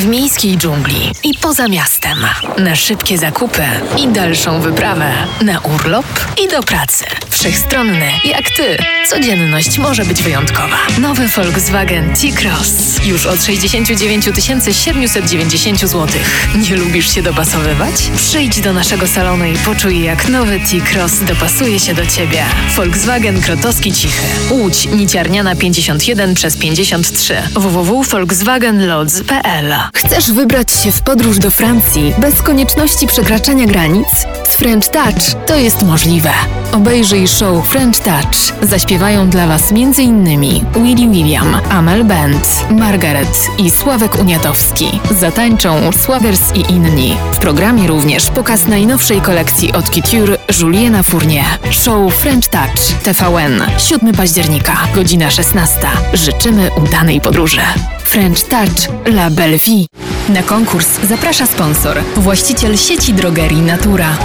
W miejskiej dżungli i poza miastem. Na szybkie zakupy i dalszą wyprawę. Na urlop i do pracy. Wszechstronny jak ty. Codzienność może być wyjątkowa. Nowy Volkswagen T-Cross. Już od 69 790 zł. Nie lubisz się dopasowywać? Przyjdź do naszego salonu i poczuj jak nowy T-Cross dopasuje się do ciebie. Volkswagen Krotowski Cichy. Łódź Niciarniana 51 przez 53. www.volkswagenlodz.pl Chcesz wybrać się w podróż do Francji bez konieczności przekraczania granic? W French Touch to jest możliwe. Obejrzyj show French Touch. Zaśpiewają dla Was m.in. Willy William, Amel Bent, Margaret i Sławek Uniatowski. Zatańczą Sławers i inni. W programie również pokaz najnowszej kolekcji od Couture Juliena Fournier. Show French Touch. TVN. 7 października, godzina 16. Życzymy udanej podróży. French Touch La Belle Vie. Na konkurs zaprasza sponsor, właściciel sieci drogerii Natura.